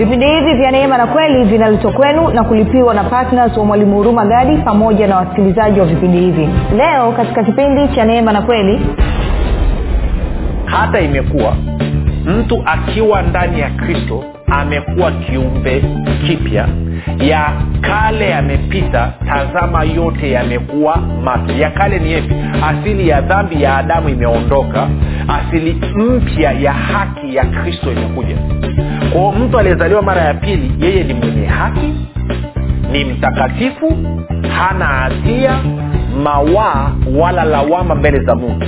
vipindi hivi vya neema na kweli vinaletwa kwenu na kulipiwa na ptns wa mwalimu huruma gadi pamoja na wasikilizaji wa vipindi hivi. Leo katika kipindi cha neema na kweli hata imekuwa mtu akiwa ndani ya kristo amekuwa kiumbe kipya. Ya kale yamepita tazama yote yamekuwa mapya. Ya kale ni yepi? Asili ya dhambi ya adamu imeondoka. Asili mpya ya haki ya kristo imekuja. Kwao mtu aliyezaliwa mara ya pili yeye ni mwenye haki ni mtakatifu hana hatia mawaa wala lawama mbele za mungu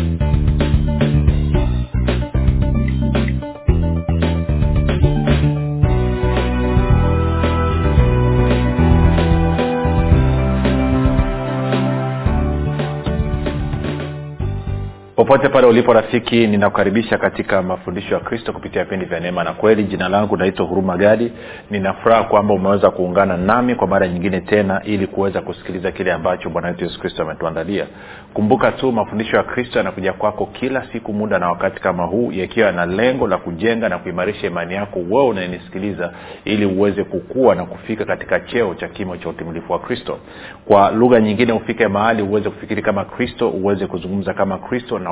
popote pale ulipo rafiki ninakukaribisha katika mafundisho ya kristo kupitia vipindi vya neema na kweli. Jina langu naitwa huruma gadi. Ninafuraha kwamba umeweza kuungana nami kwa mara nyingine tena ili kuweza kusikiliza kile ambacho bwana wetu yesu kristo ametuandalia. Kumbuka tu mafundisho ya kristo yanakuja kwako kila siku muda na wakati kama huu yakiwa na lengo la kujenga na kuimarisha imani yako wewe unayenisikiliza ili uweze kukua na kufika katika cheo cha kimo cha utimilifu wa kristo. Kwa lugha nyingine ufike mahali uweze kufikiri kama kristo uweze kuzungumza kama kristo na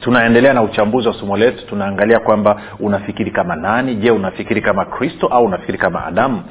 tunaendelea na uchambuzi wa somo letu. Tunaangalia kwamba unafikiri kama nani? Je unafikiri kama kristo au unafikiri kama adamu?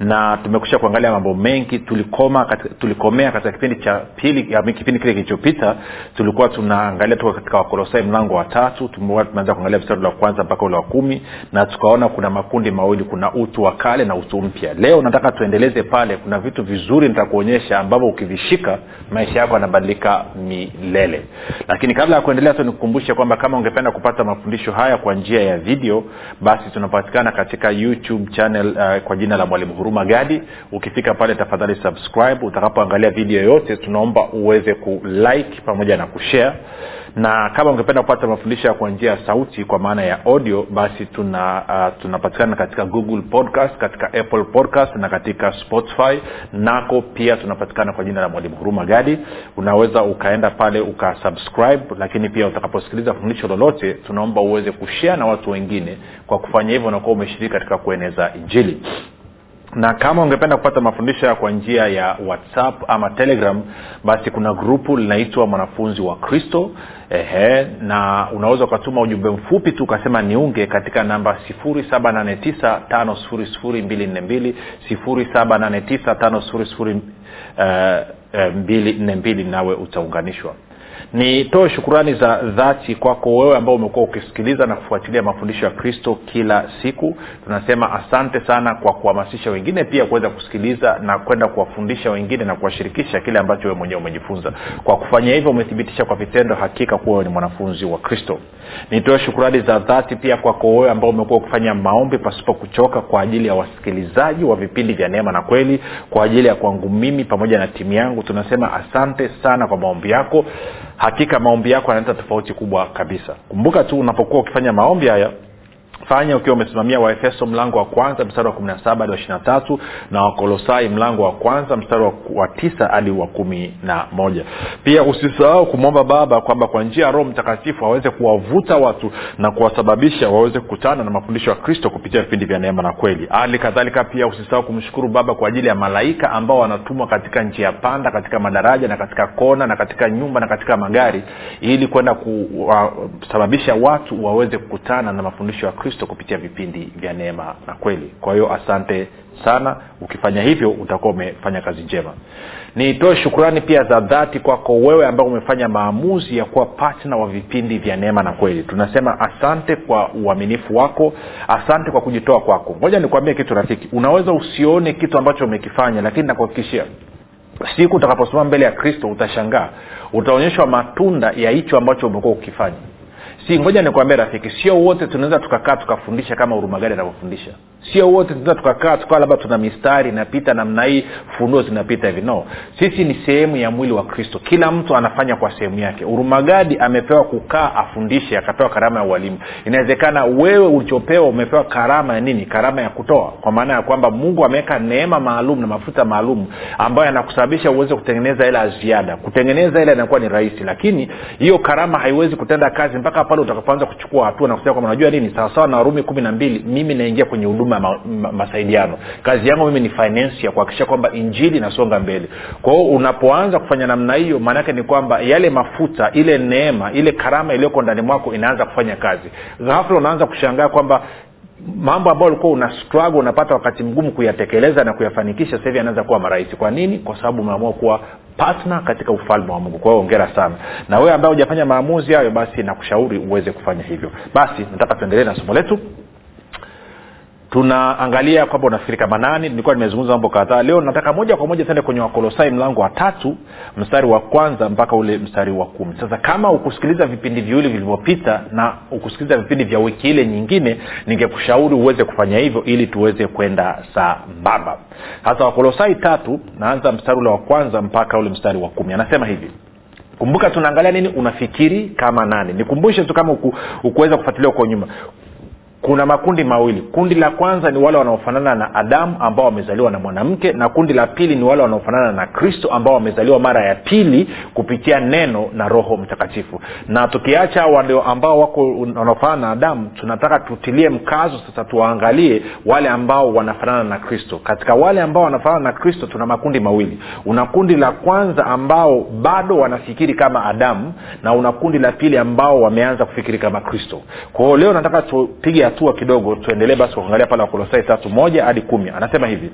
Na tumekusha kuangalia mambo mengi. Tulikoma katika, tulikomea katika kipindi cha pili kipindi kile kilichopita. Tulikuwa tunaangalia tuko katika wakolosai mlango wa tatu. Tumeanza kuangalia mstari wa kwanza mpaka ule wa kumi. Na tukaona kuna makundi mawili kuna utu wa kale na utu mpya. Leo nataka tuendeleze pale. Kuna vitu vizuri nitakuonyesha ambavyo ukivishika maisha yako yanabadilika milele. Lakini kabla ya kuendelea nikukumbushe kwamba kama ungependa kupata mafundisho haya kwa njia ya video basi tunapatikana katika youtube channel uh, kwa jina la mwalimu huruma gadi. Ukifika pale tafadhali subscribe. Utakapoangalia video yote tunaomba uweze kulike pamoja na kushare na kama ungependa kupata mafundisho kwa njia ya sauti kwa maana ya audio basi tuna uh, tunapatikana katika google podcast katika apple podcast na katika spotify. Nako pia tunapatikana kwa jina la mwalimu huruma gadi. Unaweza ukaenda pale ukasubscribe lakini pia utakaposikiliza fundisho lolote tunaomba uweze kushea na watu wengine. Kwa kufanya hivyo unakuwa umeshiriki katika kueneza injili na kama ungependa kupata mafundisho kwa njia ya whatsapp ama telegram basi kuna grupu linaitwa mwanafunzi wa kristo. Ehe na unaweza ukatuma ujumbe mfupi tu ukasema niunge katika namba 7895242 7895242 nawe utaunganishwa nitoe shukurani za dhati kwako wewe ambao umekuwa ukisikiliza na kufuatilia mafundisho ya kristo kila siku. Tunasema asante sana kwa kuhamasisha wengine pia kuweza kusikiliza na kwenda kuwafundisha wengine na kuwashirikisha kile ambacho wewe mwenyewe umejifunza. Kwa kufanya hivyo umethibitisha kwa vitendo hakika kuwa ni mwanafunzi wa kristo. Nitoe shukurani za dhati pia kwako wewe ambao umekuwa ukifanya maombi pasipo kuchoka kwa ajili ya wasikilizaji wa vipindi vya neema na kweli kwa ajili ya kwangu mimi pamoja na timu yangu. Tunasema asante sana kwa maombi yako hakika maombi yako yanaleta tofauti kubwa kabisa. Kumbuka tu unapokuwa ukifanya maombi haya fanya ukiwa umesimamia waefeso mlango wa kwanza mstari wa kumi na saba hadi wa ishiri tatu na wakolosai mlango wa kwanza mstari wa tisa hadi wa kumi na moja. Pia usisahau kumwomba baba kwamba kwa njia ya roho mtakatifu aweze kuwavuta watu na kuwasababisha waweze kukutana na mafundisho ya kristo kupitia vipindi vya neema na kweli. Hali kadhalika pia usisahau kumshukuru baba kwa ajili ya malaika ambao wanatumwa katika njia panda katika madaraja na katika kona na katika nyumba na katika magari ili kwenda kusababisha watu waweze kukutana na mafundisho ya kristo kupitia vipindi vya neema na kweli. Kwa hiyo asante sana. Ukifanya hivyo utakuwa umefanya kazi njema. Nitoe shukurani pia za dhati kwako wewe ambao umefanya maamuzi ya kuwa patna wa vipindi vya neema na kweli. Tunasema asante kwa uaminifu wako. Asante kwa kujitoa kwako. Ngoja nikuambie kitu rafiki. Unaweza usione kitu ambacho umekifanya lakini nakuhakikishia siku utakaposimama mbele ya kristo utashangaa. Utaonyeshwa matunda ya hicho ambacho umekuwa ukifanya si ngoja nikuambia rafiki sio wote tunaweza tukakaa tukafundisha kama urumagari anavyofundisha sio wote tunaweza tukakaa tukawa labda tuna mistari inapita namna hii funuo zinapita hivi. No. Sisi ni sehemu ya mwili wa kristo. Kila mtu anafanya kwa sehemu yake. Urumagadi amepewa kukaa afundishe akapewa karama ya ualimu. Inawezekana wewe ulichopewa umepewa karama ya nini? Karama ya kutoa. Kwa maana ya kwamba mungu ameweka neema maalum na mafuta maalum ambayo yanakusababisha uweze kutengeneza hela ya ziada. Kutengeneza hela inakuwa ni rahisi lakini hiyo karama haiwezi kutenda kazi mpaka pale utakapoanza kuchukua hatua na kusema kwamba unajua nini? Sawasawa na warumi kumi na mbili mimi naingia kwenye huduma ya ma, ma, masaidiano. Kazi yangu mimi ni finance ya kuhakikisha kwamba injili inasonga mbele. Kwa unapoanza kufanya namna hiyo maanaake ni kwamba yale mafuta ile neema ile karama iliyoko ndani mwako inaanza kufanya kazi. Ghafla unaanza kushangaa kwamba mambo ambayo ulikuwa una struggle unapata wakati mgumu kuyatekeleza na kuyafanikisha sasa hivi anaanza kuwa marahisi. Kwa nini? Kwa sababu umeamua kuwa patna katika ufalme wa mungu. Kwa hiyo ongera sana. Na wewe ambaye hujafanya maamuzi hayo basi nakushauri uweze kufanya hivyo. Basi nataka tuendelee na somo letu tunaangalia kwamba unafikiri kama nani nilikuwa nimezungumza mambo kadhaa. Leo nataka moja kwa moja tende kwenye wakolosai mlango wa tatu mstari wa kwanza mpaka ule mstari wa kumi. Sasa kama ukusikiliza vipindi viwili vilivyopita na ukusikiliza vipindi vya wiki ile nyingine ningekushauri uweze kufanya hivyo ili tuweze kwenda sambamba. Sasa wakolosai tatu naanza mstari ule wa kwanza mpaka ule mstari wa kumi. Anasema hivi. Kumbuka tunaangalia nini? Unafikiri kama nani? Nikumbushe tu kama uku, ukuweza kufuatilia huko nyuma kuna makundi mawili. Kundi la kwanza ni wale wanaofanana na adamu ambao wamezaliwa na mwanamke na kundi la pili ni wale wanaofanana na kristo ambao wamezaliwa mara ya pili kupitia neno na roho mtakatifu. Na tukiacha wale ambao wako wanaofanana na adamu tunataka tutilie mkazo sasa tuwaangalie wale ambao wanafanana na kristo. Katika wale ambao wanafanana na kristo tuna makundi mawili. Una kundi la kwanza ambao bado wanafikiri kama adamu na una kundi la pili ambao wameanza kufikiri kama kristo. Kwao leo nataka tupige hatua kidogo tuendelee basi kuangalia pale wakolosai tatu moja hadi kumi. Anasema hivi.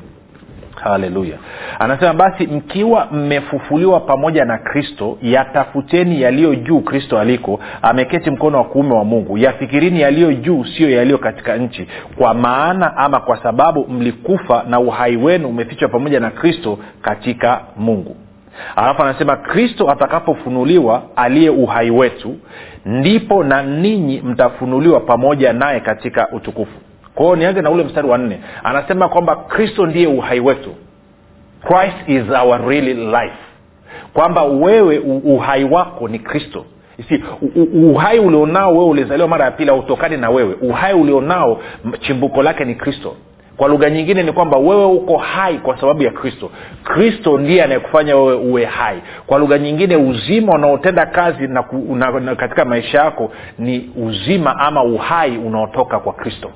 Haleluya. Anasema basi mkiwa mmefufuliwa pamoja na kristo yatafuteni yaliyo juu kristo aliko ameketi mkono wa kuume wa mungu. Yafikirini yaliyo juu sio yaliyo katika nchi. Kwa maana ama kwa sababu mlikufa na uhai wenu umefichwa pamoja na kristo katika mungu alafu anasema kristo atakapofunuliwa aliye uhai wetu ndipo na ninyi mtafunuliwa pamoja naye katika utukufu. Kwao nianze na ule mstari wa nne. Anasema kwamba kristo ndiye uhai wetu. Christ is our really life. Kwamba wewe uhai wako ni kristo. Si uhai ulionao wewe ulizaliwa mara ya pili hautokani na wewe. Uhai ulionao chimbuko lake ni kristo kwa lugha nyingine ni kwamba wewe uko hai kwa sababu ya kristo. Kristo ndiye anayekufanya wewe uwe hai. Kwa lugha nyingine uzima unaotenda kazi na, na, na katika maisha yako ni uzima ama uhai unaotoka kwa kristo.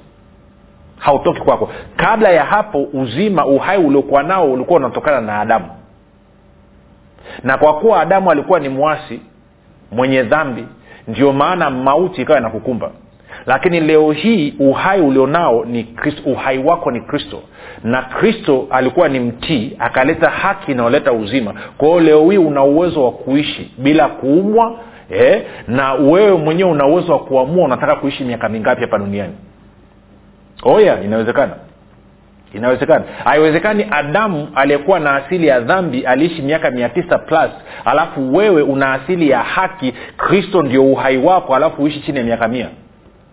Hautoki kwako. Kabla ya hapo uzima uhai uliokuwa nao ulikuwa unatokana na adamu. Na kwa kuwa adamu alikuwa ni mwasi mwenye dhambi ndio maana mauti ikawa inakukumba lakini leo hii uhai ulionao ni kristo, uhai wako ni kristo. Na kristo alikuwa ni mtii akaleta haki inayoleta uzima. Kwa hiyo leo hii una uwezo wa kuishi bila kuumwa eh, na wewe mwenyewe una uwezo wa kuamua unataka kuishi miaka mingapi hapa duniani. Oya inawezekana. Inawezekana. Haiwezekani adamu aliyekuwa na asili ya dhambi aliishi miaka mia tisa plus alafu wewe una asili ya haki kristo ndio uhai wako alafu uishi chini ya miaka mia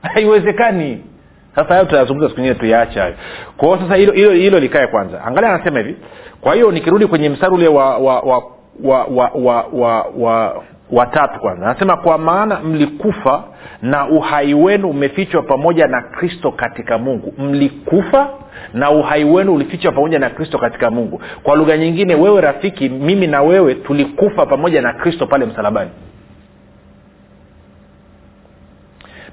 haiwezekani. Sasa hayo tutayazungumza siku nyingine tuyaache hayo. Kwa hiyo sasa hilo hilo hilo likae kwanza. Angalia anasema hivi. Kwa hiyo nikirudi kwenye mstari ule wa wa wa wa wa wa, wa, wa watatu kwanza. Anasema kwa maana mlikufa na uhai wenu umefichwa pamoja na kristo katika mungu. Mlikufa na uhai wenu ulifichwa pamoja na kristo katika mungu. Kwa lugha nyingine wewe rafiki mimi na wewe tulikufa pamoja na kristo pale msalabani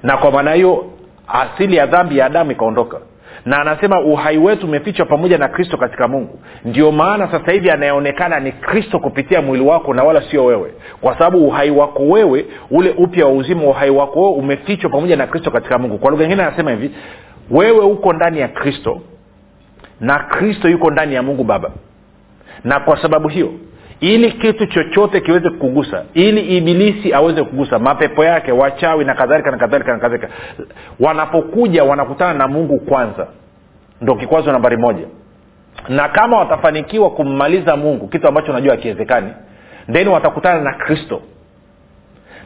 na kwa maana hiyo asili ya dhambi ya adamu ikaondoka. Na anasema uhai wetu umefichwa pamoja na kristo katika mungu. Ndio maana sasa hivi anayeonekana ni kristo kupitia mwili wako na wala sio wewe. Kwa sababu uhai wako wewe ule upya wa uzima uhai wako wewe umefichwa pamoja na kristo katika mungu. Kwa lugha ingine anasema hivi wewe uko ndani ya kristo na kristo yuko ndani ya mungu baba. Na kwa sababu hiyo ili kitu chochote kiweze kukugusa ili ibilisi aweze kugusa mapepo yake wachawi na kadhalika na kadhalika na kadhalika. Wanapokuja wanakutana na mungu kwanza. Ndo kikwazo nambari moja. Na kama watafanikiwa kummaliza mungu kitu ambacho najua akiwezekani then watakutana na kristo.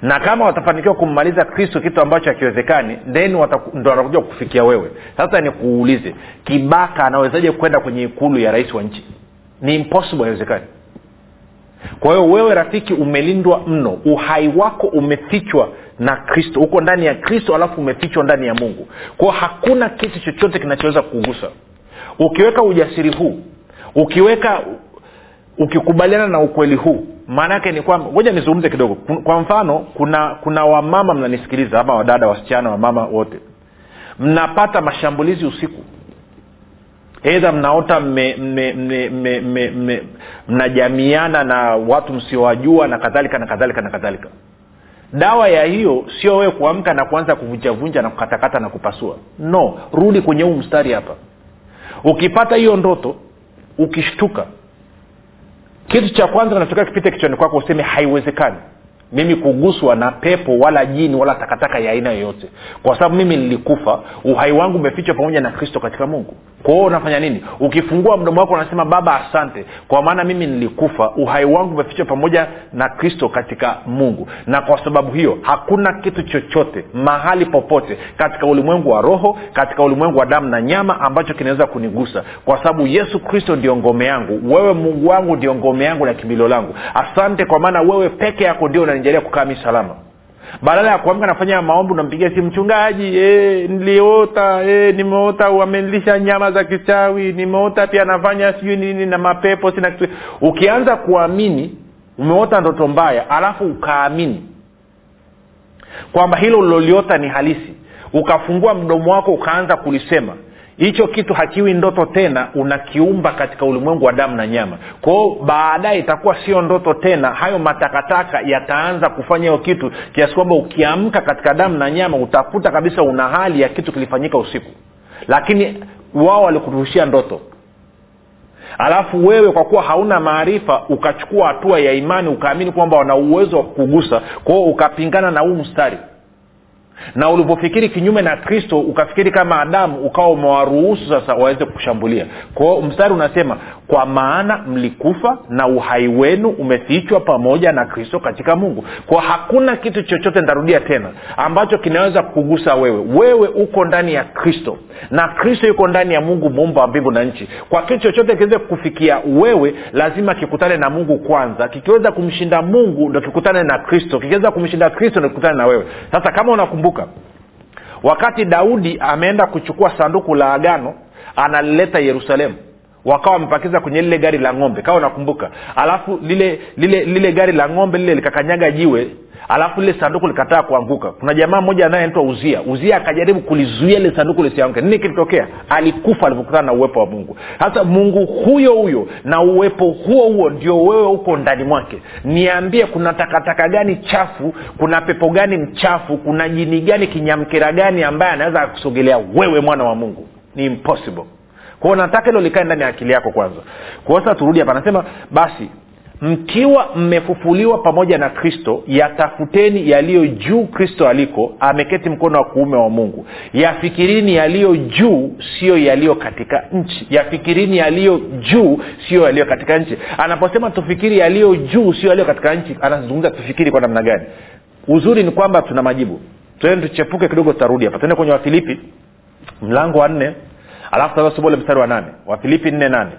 Na kama watafanikiwa kummaliza kristo kitu ambacho hakiwezekani then ndo watakuja kufikia wewe. Sasa nikuulize kibaka anawezaje kwenda kwenye ikulu ya rais wa nchi? Ni impossible haiwezekani kwa hiyo wewe rafiki umelindwa mno. Uhai wako umefichwa na kristo. Uko ndani ya kristo alafu umefichwa ndani ya mungu. Kwao hakuna kitu chochote kinachoweza kugusa ukiweka ujasiri huu ukiweka ukikubaliana na ukweli huu maana yake ni kwamba ngoja nizungumze kidogo. Kwa mfano kuna kuna wamama mnanisikiliza ama wadada wasichana wamama wote. Mnapata mashambulizi usiku eidha mnaota mnajamiana na watu msiowajua na kadhalika na kadhalika na kadhalika. Dawa ya hiyo sio wewe kuamka na kuanza kuvunjavunja na kukatakata na kupasua. No rudi kwenye huu mstari hapa. Ukipata hiyo ndoto ukishtuka kitu cha kwanza kinachotokea kipite kichwani kwako useme haiwezekani mimi kuguswa na pepo wala jini wala takataka ya aina yoyote. Kwa sababu mimi nilikufa uhai wangu umefichwa pamoja na kristo katika mungu. Kwa unafanya nini? Ukifungua mdomo wako unasema baba asante. Kwa maana mimi nilikufa uhai wangu umefichwa pamoja na kristo katika mungu. Na kwa sababu hiyo hakuna kitu chochote mahali popote katika ulimwengu wa roho katika ulimwengu wa damu na nyama ambacho kinaweza kunigusa. Kwa sababu yesu kristo ndio ngome yangu. Wewe mungu wangu ndio ngome yangu na kimbilio langu. Asante kwa maana wewe peke yako ndio unanijalia kukaa mi salama. Badala ya kuamka nafanya maombi unampigia simu mchungaji e, niliota e, nimeota wamenilisha nyama za kichawi nimeota pia nafanya sijui nini na mapepo sina kitu. Ukianza kuamini umeota ndoto mbaya alafu ukaamini kwamba hilo uliloliota ni halisi ukafungua mdomo wako ukaanza kulisema hicho kitu hakiwi ndoto tena unakiumba katika ulimwengu wa damu na nyama. Kwao baadaye itakuwa sio ndoto tena hayo matakataka yataanza kufanya hiyo kitu kiasi kwamba ukiamka katika damu na nyama utakuta kabisa una hali ya kitu kilifanyika usiku. Lakini wao walikurushia ndoto. Alafu wewe kwa kuwa hauna maarifa ukachukua hatua ya imani ukaamini kwamba wana uwezo wa kukugusa kwao ukapingana na huu mstari na ulivyofikiri kinyume na kristo ukafikiri kama adamu ukawa umewaruhusu sasa waweze kushambulia kwao mstari unasema kwa maana mlikufa na uhai wenu umefichwa pamoja na kristo katika mungu. Kwa hakuna kitu chochote ntarudia tena ambacho kinaweza kugusa wewe. Wewe uko ndani ya kristo na kristo yuko ndani ya mungu muumba wa mbingu na nchi. Kwa kitu chochote kiweze kufikia wewe lazima kikutane na mungu kwanza. Kikiweza kumshinda mungu ndo kikutane na kristo. Kikiweza kumshinda kristo ndo kikutane na wewe. Sasa kama unakumbuka wakati daudi ameenda kuchukua sanduku la agano analileta yerusalemu wakawa wamepakiza kwenye lile gari la ng'ombe kawa unakumbuka. Alafu lile lile lile gari la ng'ombe lile likakanyaga jiwe alafu lile sanduku likataa kuanguka. Kuna jamaa mmoja anayeitwa uzia. Uzia akajaribu kulizuia lile sanduku lisianguke. Nini kilitokea? Alikufa alivyokutana na uwepo wa mungu. Sasa mungu huyo huyo na uwepo huo huo ndio wewe uko ndani mwake. Niambie kuna takataka gani chafu? Kuna pepo gani mchafu? Kuna jini gani kinyamkira gani ambaye anaweza akusogelea wewe mwana wa mungu? Ni impossible kwao nataka hilo likae ndani ya akili yako kwanza. Kwao sasa turudi hapa. Anasema basi mkiwa mmefufuliwa pamoja na kristo yatafuteni yaliyo juu kristo aliko ameketi mkono wa kuume wa mungu. Yafikirini yaliyo juu siyo yaliyo katika nchi. Yafikirini yaliyo juu siyo yaliyo katika nchi. Anaposema tufikiri yaliyo juu sio yaliyo katika nchi anazungumza tufikiri kwa namna gani? Uzuri ni kwamba tuna majibu. Tuende tuchepuke kidogo tutarudi hapa. Tuende kwenye wafilipi mlango wa nne alafu tasoma ule mstari wa nane wafilipi nne nane.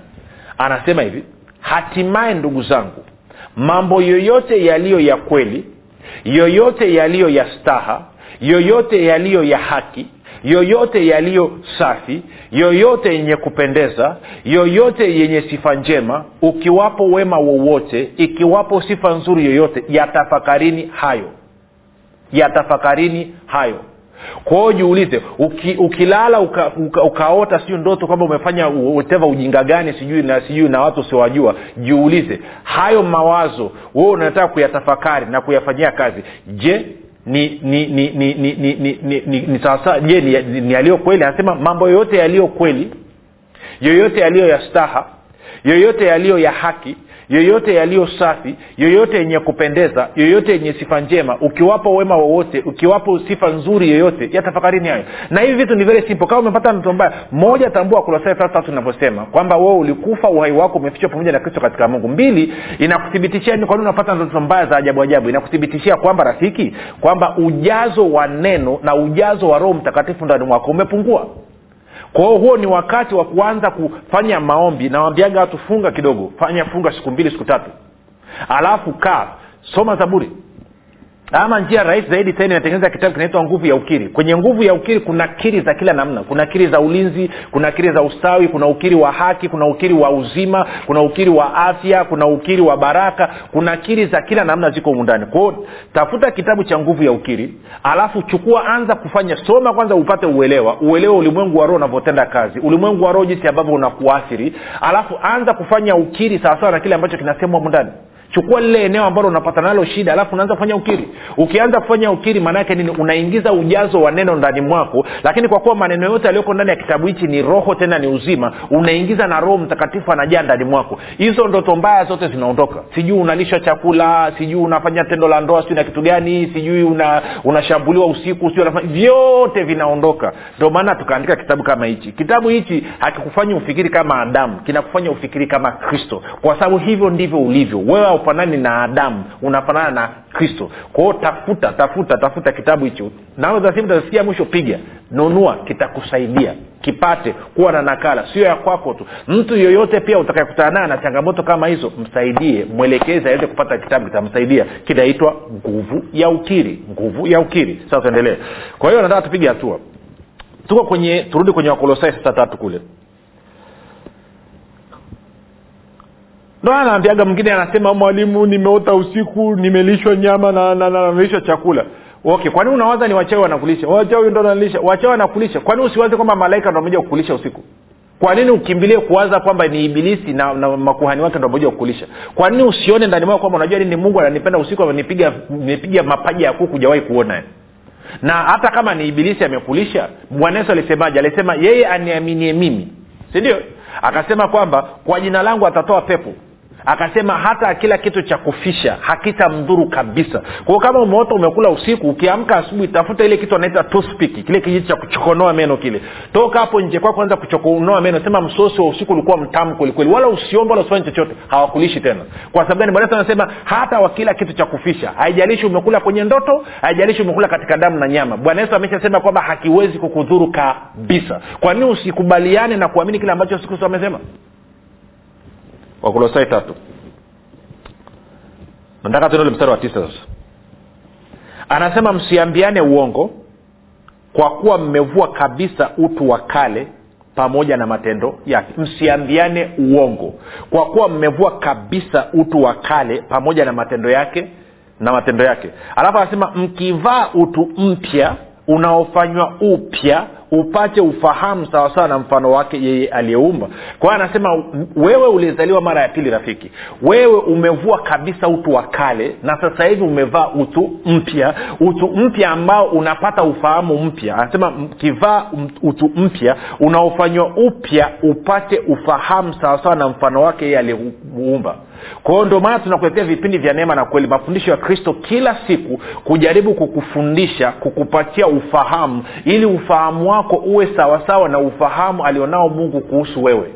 Anasema hivi hatimaye ndugu zangu mambo yoyote yaliyo ya kweli yoyote yaliyo ya staha yoyote yaliyo ya haki yoyote yaliyo safi yoyote yenye kupendeza yoyote yenye sifa njema ukiwapo wema wowote ikiwapo sifa nzuri yoyote yatafakarini hayo. Yatafakarini hayo kwa hiyo jiulize uki, ukilala uka, uka, ukaota sijui ndoto kwamba umefanya uteva ujinga gani sijui na sijui na watu usiowajua jiulize hayo mawazo wewe unataka kuyatafakari na kuyafanyia kazi je ni ni ni ni ni ni ni, ni, ni, ni sawasawa je ni, ni, ni yaliyo kweli? Anasema mambo yoyote yaliyo kweli yoyote yaliyo ya staha yoyote yaliyo ya haki yoyote yaliyo safi yoyote yenye kupendeza yoyote yenye sifa njema ukiwapo wema wowote ukiwapo sifa nzuri yoyote yatafakarini hayo. Na hivi vitu ni very simple. Kama umepata mtu mbaya moja tambua kolosai tatu inavyosema kwamba wewe ulikufa uhai wako umefichwa pamoja na kristo katika mungu. Mbili inakuthibitishia ni kwanini unapata ndoto mbaya za ajabu ajabu? Inakuthibitishia kwamba rafiki kwamba ujazo wa neno na ujazo wa roho mtakatifu ndani mwako umepungua kwa hiyo huo ni wakati wa kuanza kufanya maombi. Nawambiaga watu funga kidogo. Fanya funga siku mbili siku tatu. Alafu kaa soma zaburi ama njia rahisi zaidi tena inatengeneza kitabu kinaitwa nguvu ya ukiri. Kwenye nguvu ya ukiri kuna kiri za kila namna. Kuna kiri za ulinzi kuna kiri za ustawi kuna ukiri wa haki kuna ukiri wa uzima kuna ukiri wa afya kuna ukiri wa baraka. Kuna kiri za kila namna ziko umundani kwao tafuta kitabu cha nguvu ya ukiri alafu chukua anza kufanya. Soma kwanza upate uelewa. Uelewa ulimwengu wa roho unavyotenda kazi. Ulimwengu wa roho jinsi ambavyo unakuathiri. Alafu anza kufanya ukiri sawasawa na kile ambacho kinasemwa mundani chukua lile eneo ambalo unapata nalo shida alafu unaanza kufanya ukiri. Ukianza kufanya ukiri maanaake nini? Unaingiza ujazo wa neno ndani mwako lakini kwa kuwa maneno yote yaliyoko ndani ya kitabu hichi ni roho tena ni uzima unaingiza na roho mtakatifu anajaa ndani mwako. Hizo ndoto mbaya zote zinaondoka. Sijui unalisha chakula sijui unafanya tendo la ndoa sijui na kitu gani sijui una usiku sijui vyote vinaondoka. Ndio maana tukaandika kitabu kama hichi. Kitabu hichi hakikufanyi ufikiri kama adamu kinakufanya ufikiri kama kristo. Kwa sababu hivyo ndivyo ulivyo. Wewe haufanani na adamu unafanana na kristo. Kwao tafuta tafuta tafuta kitabu hicho. Naazasimu mwisho piga. Nunua kitakusaidia. Kipate kuwa na nakala. Sio ya kwako tu. Mtu yoyote pia utakayekutana naye na changamoto kama hizo msaidie mwelekezi aweze kupata kitabu kitamsaidia. Kinaitwa nguvu ya ukiri. Nguvu ya ukiri. Sasa tuendelee. Kwa hiyo nataka tupige hatua. Tuko kwenye turudi kwenye wakolosai sasa tatu kule ndo anaambiaga mwingine anasema mwalimu nimeota usiku nimelishwa nyama na, na, na, nimelishwa chakula. Okay kwani unawaza ni wachawi wanakulisha? Wachawi ndo wanalisha wachawi wanakulisha. Kwani usiwaze kwamba malaika ndo amekuja kukulisha usiku? Kwa nini ukimbilie kuwaza kwamba ni ibilisi na, na makuhani wake ndo amekuja kukulisha? Kwa nini usione ndani mwao kwamba unajua nini mungu ananipenda usiku amenipiga nimepiga mapaja ya kuku jawahi kuona. Na hata kama ni ibilisi amekulisha bwana yesu alisemaje? Alisema yeye aniaminie mimi. Sindio akasema kwamba kwa jina langu atatoa pepo akasema hata kila kitu cha kufisha hakitamdhuru kabisa. Kwao kama umeota umekula usiku ukiamka asubuhi tafuta ile kitu anaita toothpick kile kijiti cha kuchokonoa meno kile. Toka hapo nje kwako anza kuchokonoa meno. Sema msosi wa usiku ulikuwa mtamu kwelikweli wala usiombe wala usifanye chochote. Hawakulishi tena. Kwa sababu gani? Bwana anasema hata wa kila kitu cha kufisha. Haijalishi umekula kwenye ndoto haijalishi umekula katika damu na nyama. Bwana yesu ameshasema kwamba hakiwezi kukudhuru kabisa. Kwa nini usikubaliane na kuamini kile ambacho kristo amesema wakolosai tatu. Nataka tuende mstari wa tisa sasa. Anasema msiambiane uongo kwa kuwa mmevua kabisa utu wa kale pamoja na matendo yake. Msiambiane uongo kwa kuwa mmevua kabisa utu wa kale pamoja na matendo yake na matendo yake. Alafu anasema mkivaa utu mpya unaofanywa upya upate ufahamu sawasawa na mfano wake yeye aliyeumba. Kwa hiyo anasema wewe ulizaliwa mara ya pili rafiki wewe umevua kabisa utu wa kale na sasa hivi umevaa utu mpya utu mpya ambao unapata ufahamu mpya. Anasema kivaa utu mpya unaofanywa upya upate ufahamu sawasawa na mfano wake yeye aliyeumba kwa hiyo ndio maana tunakuletea vipindi vya neema na kweli mafundisho ya kristo kila siku kujaribu kukufundisha kukupatia ufahamu ili ufahamu wako uwe sawasawa na ufahamu alionao mungu kuhusu wewe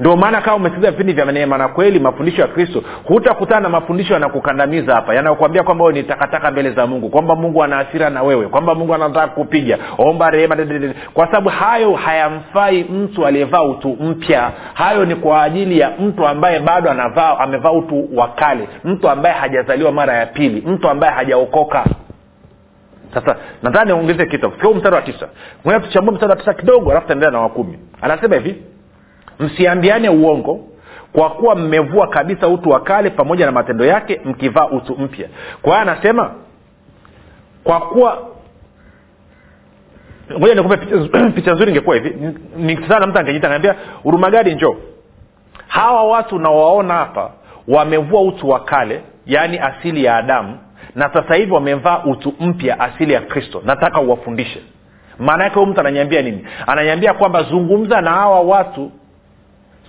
ndio maana kama umesikiza vipindi vya neema na kweli mafundisho ya kristo hutakutana na mafundisho yanakukandamiza hapa yanayokwambia kwamba ni takataka mbele za mungu kwamba mungu ana hasira na wewe kwamba mungu anataka kupiga omba rehema kwa sababu hayo hayamfai mtu aliyevaa utu mpya. Hayo ni kwa ajili ya mtu ambaye bado anavaa amevaa utu wa kale mtu ambaye hajazaliwa mara ya pili mtu ambaye hajaokoka. Sasa nadhani niongeze kitu. Mstari wa tisa. Tuchambue mstari wa tisa kidogo alafu taendelea na wakumi anasema hivi msiambiane uongo kwa kuwa mmevua kabisa utu wa kale pamoja na matendo yake mkivaa utu mpya. Kwa hiyo anasema kwa kuwa ngoja nikupe picha, nzuri ingekuwa hivi. Nikitana mtu angejita naambia urumagadi njo hawa watu unawaona hapa wamevua utu wa kale yaani asili ya adamu na sasa hivi wamevaa utu mpya asili ya kristo. Nataka uwafundishe. Maana yake huyu mtu ananyambia nini? Ananyambia kwamba zungumza na hawa watu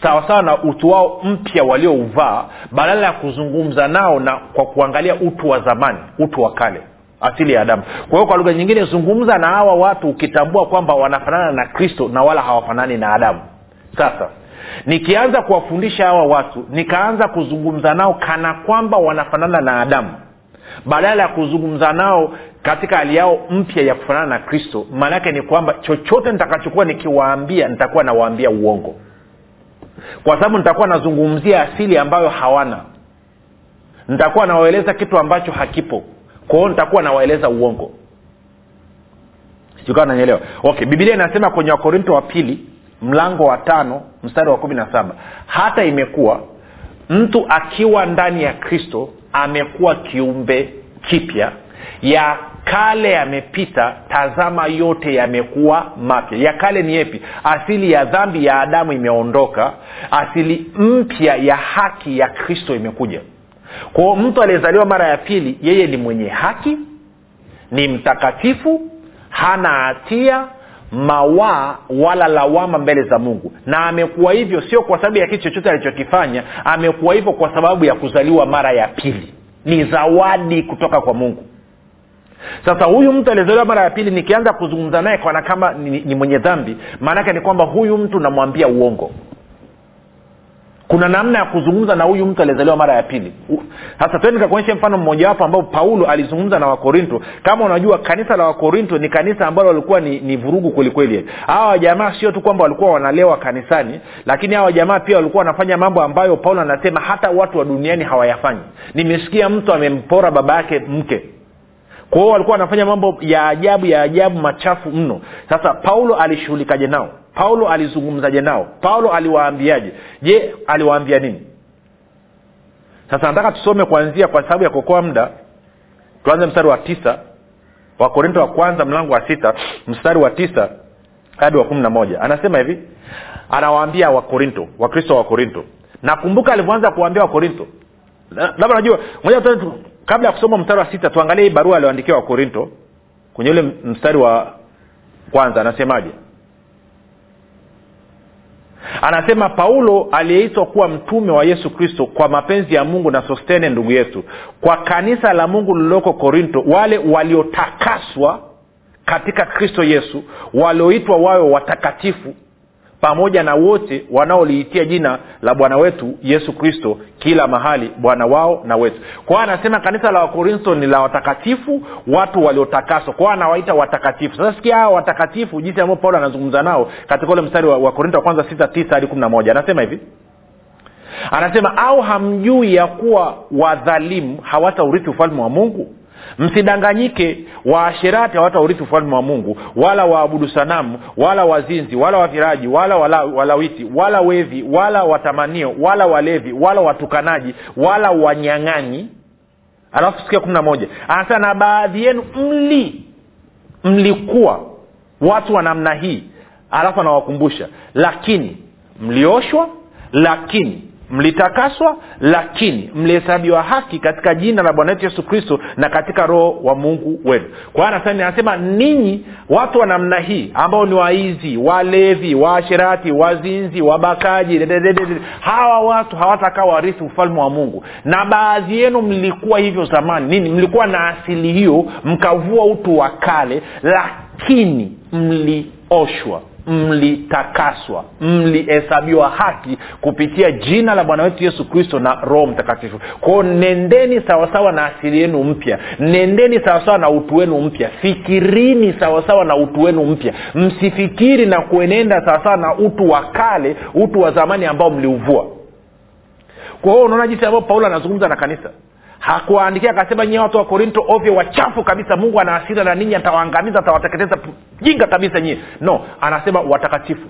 sawasawa na utu wao mpya waliouvaa badala ya kuzungumza nao na kwa kuangalia utu wa zamani utu wa kale asili ya adamu. Kwa hiyo kwa lugha nyingine zungumza na hawa watu ukitambua kwamba wanafanana na kristo na wala hawafanani na adamu. Sasa nikianza kuwafundisha hawa watu nikaanza kuzungumza nao kana kwamba wanafanana na adamu badala ya kuzungumza nao katika hali yao mpya ya kufanana na kristo maana yake ni kwamba chochote nitakachokuwa nikiwaambia nitakuwa nawaambia uongo kwa sababu nitakuwa nazungumzia asili ambayo hawana. Nitakuwa nawaeleza kitu ambacho hakipo. Kwao nitakuwa nawaeleza uongo. Sijukaa nanyelewa okay bibilia inasema kwenye wakorinto wa pili mlango wa tano mstari wa kumi na saba hata imekuwa mtu akiwa ndani ya kristo amekuwa kiumbe kipya ya kale yamepita tazama yote yamekuwa mapya. Ya kale ni yepi? Asili ya dhambi ya adamu imeondoka. Asili mpya ya haki ya kristo imekuja. Kwao mtu aliyezaliwa mara ya pili yeye ni mwenye haki ni mtakatifu hana hatia mawaa wala lawama mbele za mungu. Na amekuwa hivyo sio kwa sababu ya kitu chochote alichokifanya amekuwa hivyo kwa sababu ya kuzaliwa mara ya pili. Ni zawadi kutoka kwa mungu sasa huyu mtu aliyezaliwa mara ya pili nikianza kuzungumza naye kana kama ni, ni mwenye dhambi maanaake ni kwamba huyu mtu namwambia uongo. Kuna namna ya kuzungumza na huyu mtu aliyezaliwa mara ya pili. Sasa tende nikakuonyesha mfano mmojawapo ambao paulo alizungumza na wakorinto kama unajua kanisa la wakorinto ni kanisa ambalo walikuwa ni, ni vurugu kwelikweli hawa jamaa sio tu kwamba walikuwa wanalewa kanisani lakini hawa jamaa pia walikuwa wanafanya mambo ambayo paulo anasema hata watu wa duniani hawayafanyi. Nimesikia mtu amempora baba yake mke kwa walikuwa wanafanya mambo ya ajabu ya ajabu machafu mno. Sasa paulo alishughulikaje nao? Paulo alizungumzaje nao? Paulo aliwaambiaje? Je aliwaambia nini? Sasa nataka tusome kuanzia kwa sababu ya kuokoa muda. Tuanze mstari wa tisa wakorinto wa kwanza mlango wa sita mstari wa tisa hadi wa kumi na moja. Anasema hivi anawaambia wakorinto wakristo wa wakorinto nakumbuka alivyoanza kuwaambia wakorinto labda najua moja kabla ya kusoma mstari wa sita tuangalie hii barua alioandikia wakorinto kwenye ule mstari wa kwanza anasemaje? Anasema paulo aliyeitwa kuwa mtume wa yesu kristo kwa mapenzi ya mungu na sostene ndugu yetu kwa kanisa la mungu lililoko korinto wale waliotakaswa katika kristo yesu walioitwa wawe watakatifu pamoja na wote wanaoliitia jina la bwana wetu yesu kristo kila mahali bwana wao na wetu. Kwao anasema kanisa la wakorinto ni la watakatifu watu waliotakaswa. Kwao anawaita watakatifu. Sasa sikia hawa watakatifu jinsi ambao paulo anazungumza nao katika ule mstari wa wakorinto wa kwanza sita tisa hadi kumi na moja. Anasema hivi. Anasema au hamjui ya kuwa wadhalimu hawataurithi ufalme wa mungu msidanganyike waasherati hawataurithi ufalme wa mungu wala waabudu sanamu wala wazinzi wala waviraji wala wala, walawiti wala wevi wala watamanio wala walevi wala watukanaji wala wanyang'anyi. Alafu sikia kumi na moja. Anasema na baadhi yenu mli mlikuwa watu wa namna hii. Alafu anawakumbusha lakini mlioshwa lakini mlitakaswa lakini mlihesabiwa haki katika jina la bwana wetu yesu kristo na katika roho wa mungu wenu. Kwa hiyo anasema ninyi watu wa namna hii ambao ni waizi walevi waasherati wazinzi wabakaji dededede, hawa watu hawatakaa warithi ufalme wa mungu. Na baadhi yenu mlikuwa hivyo zamani. Nini? Mlikuwa na asili hiyo mkavua utu wa kale lakini mlioshwa mlitakaswa mlihesabiwa haki kupitia jina la bwana wetu yesu kristo na roho mtakatifu. Kwao nendeni sawasawa na asili yenu mpya nendeni sawasawa na utu wenu mpya fikirini sawasawa na utu wenu mpya msifikiri na kuenenda sawasawa na utu wa kale utu wa zamani ambao mliuvua. Kwa hiyo unaona jinsi ambao paulo anazungumza na kanisa hakuwaandikia akasema nyie watu wa korinto ovyo wachafu kabisa. Mungu ana na ninyi atawaangamiza atawateketeza jinga kabisa nyie. No anasema watakatifu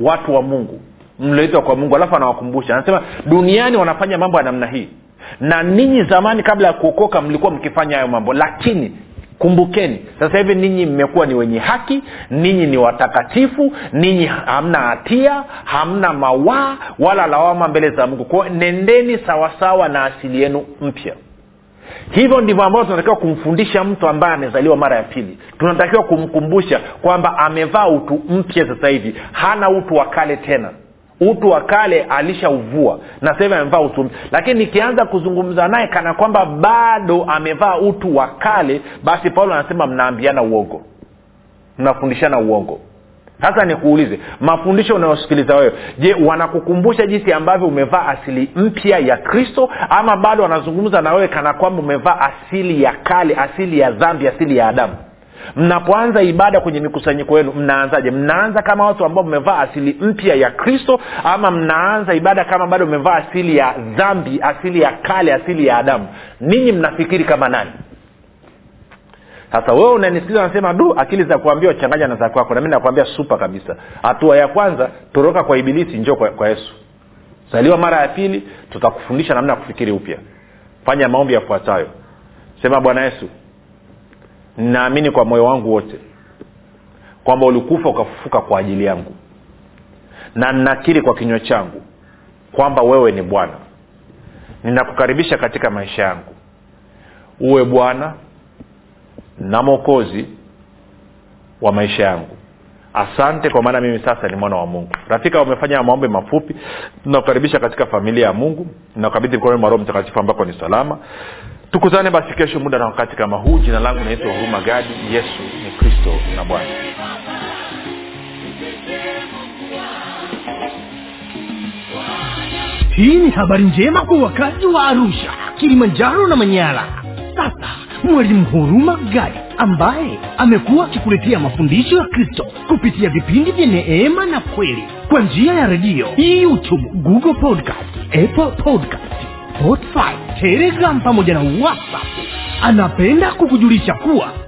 watu wa mungu mlioitwa kwa mungu alafu anawakumbusha. Anasema duniani wanafanya mambo ya namna hii na ninyi zamani kabla ya kuokoka mlikuwa mkifanya hayo mambo lakini kumbukeni sasa hivi ninyi mmekuwa ni wenye haki ninyi ni watakatifu ninyi hamna hatia hamna mawaa wala lawama mbele za mungu. Kwao nendeni sawasawa na asili yenu mpya. Hivyo ndivyo ambavyo tunatakiwa kumfundisha mtu ambaye amezaliwa mara ya pili. Tunatakiwa kumkumbusha kwamba amevaa utu mpya sasa hivi. Hana utu wa kale tena utu wa kale alishauvua. Na sasa amevaa utu. Lakini nikianza kuzungumza naye kana kwamba bado amevaa utu wa kale basi paulo anasema mnaambiana uongo. Mnafundishana uongo. Sasa nikuulize mafundisho unayosikiliza wewe je wanakukumbusha jinsi ambavyo umevaa asili mpya ya kristo? Ama bado wanazungumza na wewe kana kwamba umevaa asili ya kale asili ya dhambi asili ya adamu mnapoanza ibada kwenye mikusanyiko yenu mnaanzaje? Mnaanza kama watu ambao mmevaa asili mpya ya kristo ama mnaanza ibada kama bado mmevaa asili ya dhambi asili ya kale asili ya adamu? Ninyi mnafikiri kama nani? Sasa wewe unanisikiliza unasema du akili za kuambia uchanganya na za kwako. Nami nakwambia supa kabisa. Hatua ya kwanza toroka kwa ibilisi njoo kwa, kwa yesu. Zaliwa mara ya pili tutakufundisha namna ya kufikiri upya. Fanya maombi yafuatayo. Sema bwana yesu ninaamini kwa moyo wangu wote kwamba ulikufa ukafufuka kwa ajili yangu. Na ninakiri kwa kinywa changu kwamba wewe ni bwana. Ninakukaribisha katika maisha yangu. Uwe bwana na mwokozi wa maisha yangu. Asante kwa maana mimi sasa ni mwana wa mungu. Rafika umefanya maombi mafupi. Tunakukaribisha katika familia ya mungu. Nakabidhi mkononi mwa roho mtakatifu ambako ni salama tukutane basi kesho muda na wakati kama huu. Jina langu naitwa huruma gadi. Yesu ni kristo na bwana. Hii ni habari njema kwa wakazi wa arusha kilimanjaro na manyara. Sasa mwalimu huruma gadi ambaye amekuwa akikuletea mafundisho ya kristo kupitia vipindi vya neema na kweli kwa njia ya redio youtube google podcast apple podcast spotify telegram pamoja na whatsapp. Anapenda kukujulisha kuwa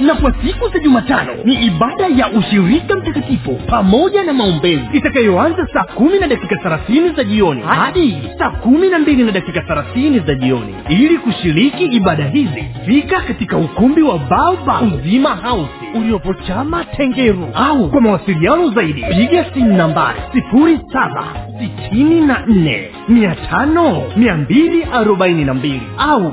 na kwa siku za jumatano ni ibada ya ushirika mtakatifu pamoja na maombezi itakayoanza saa kumi na dakika thelathini za jioni hadi saa kumi na mbili na dakika thelathini za jioni. Ili kushiriki ibada hizi fika katika ukumbi wa baoba uzima house uliopo tengeru au kwa mawasiliano zaidi piga simu nambari sifuri saba sitini na nne mia tano mia mbili arobaini na mbili au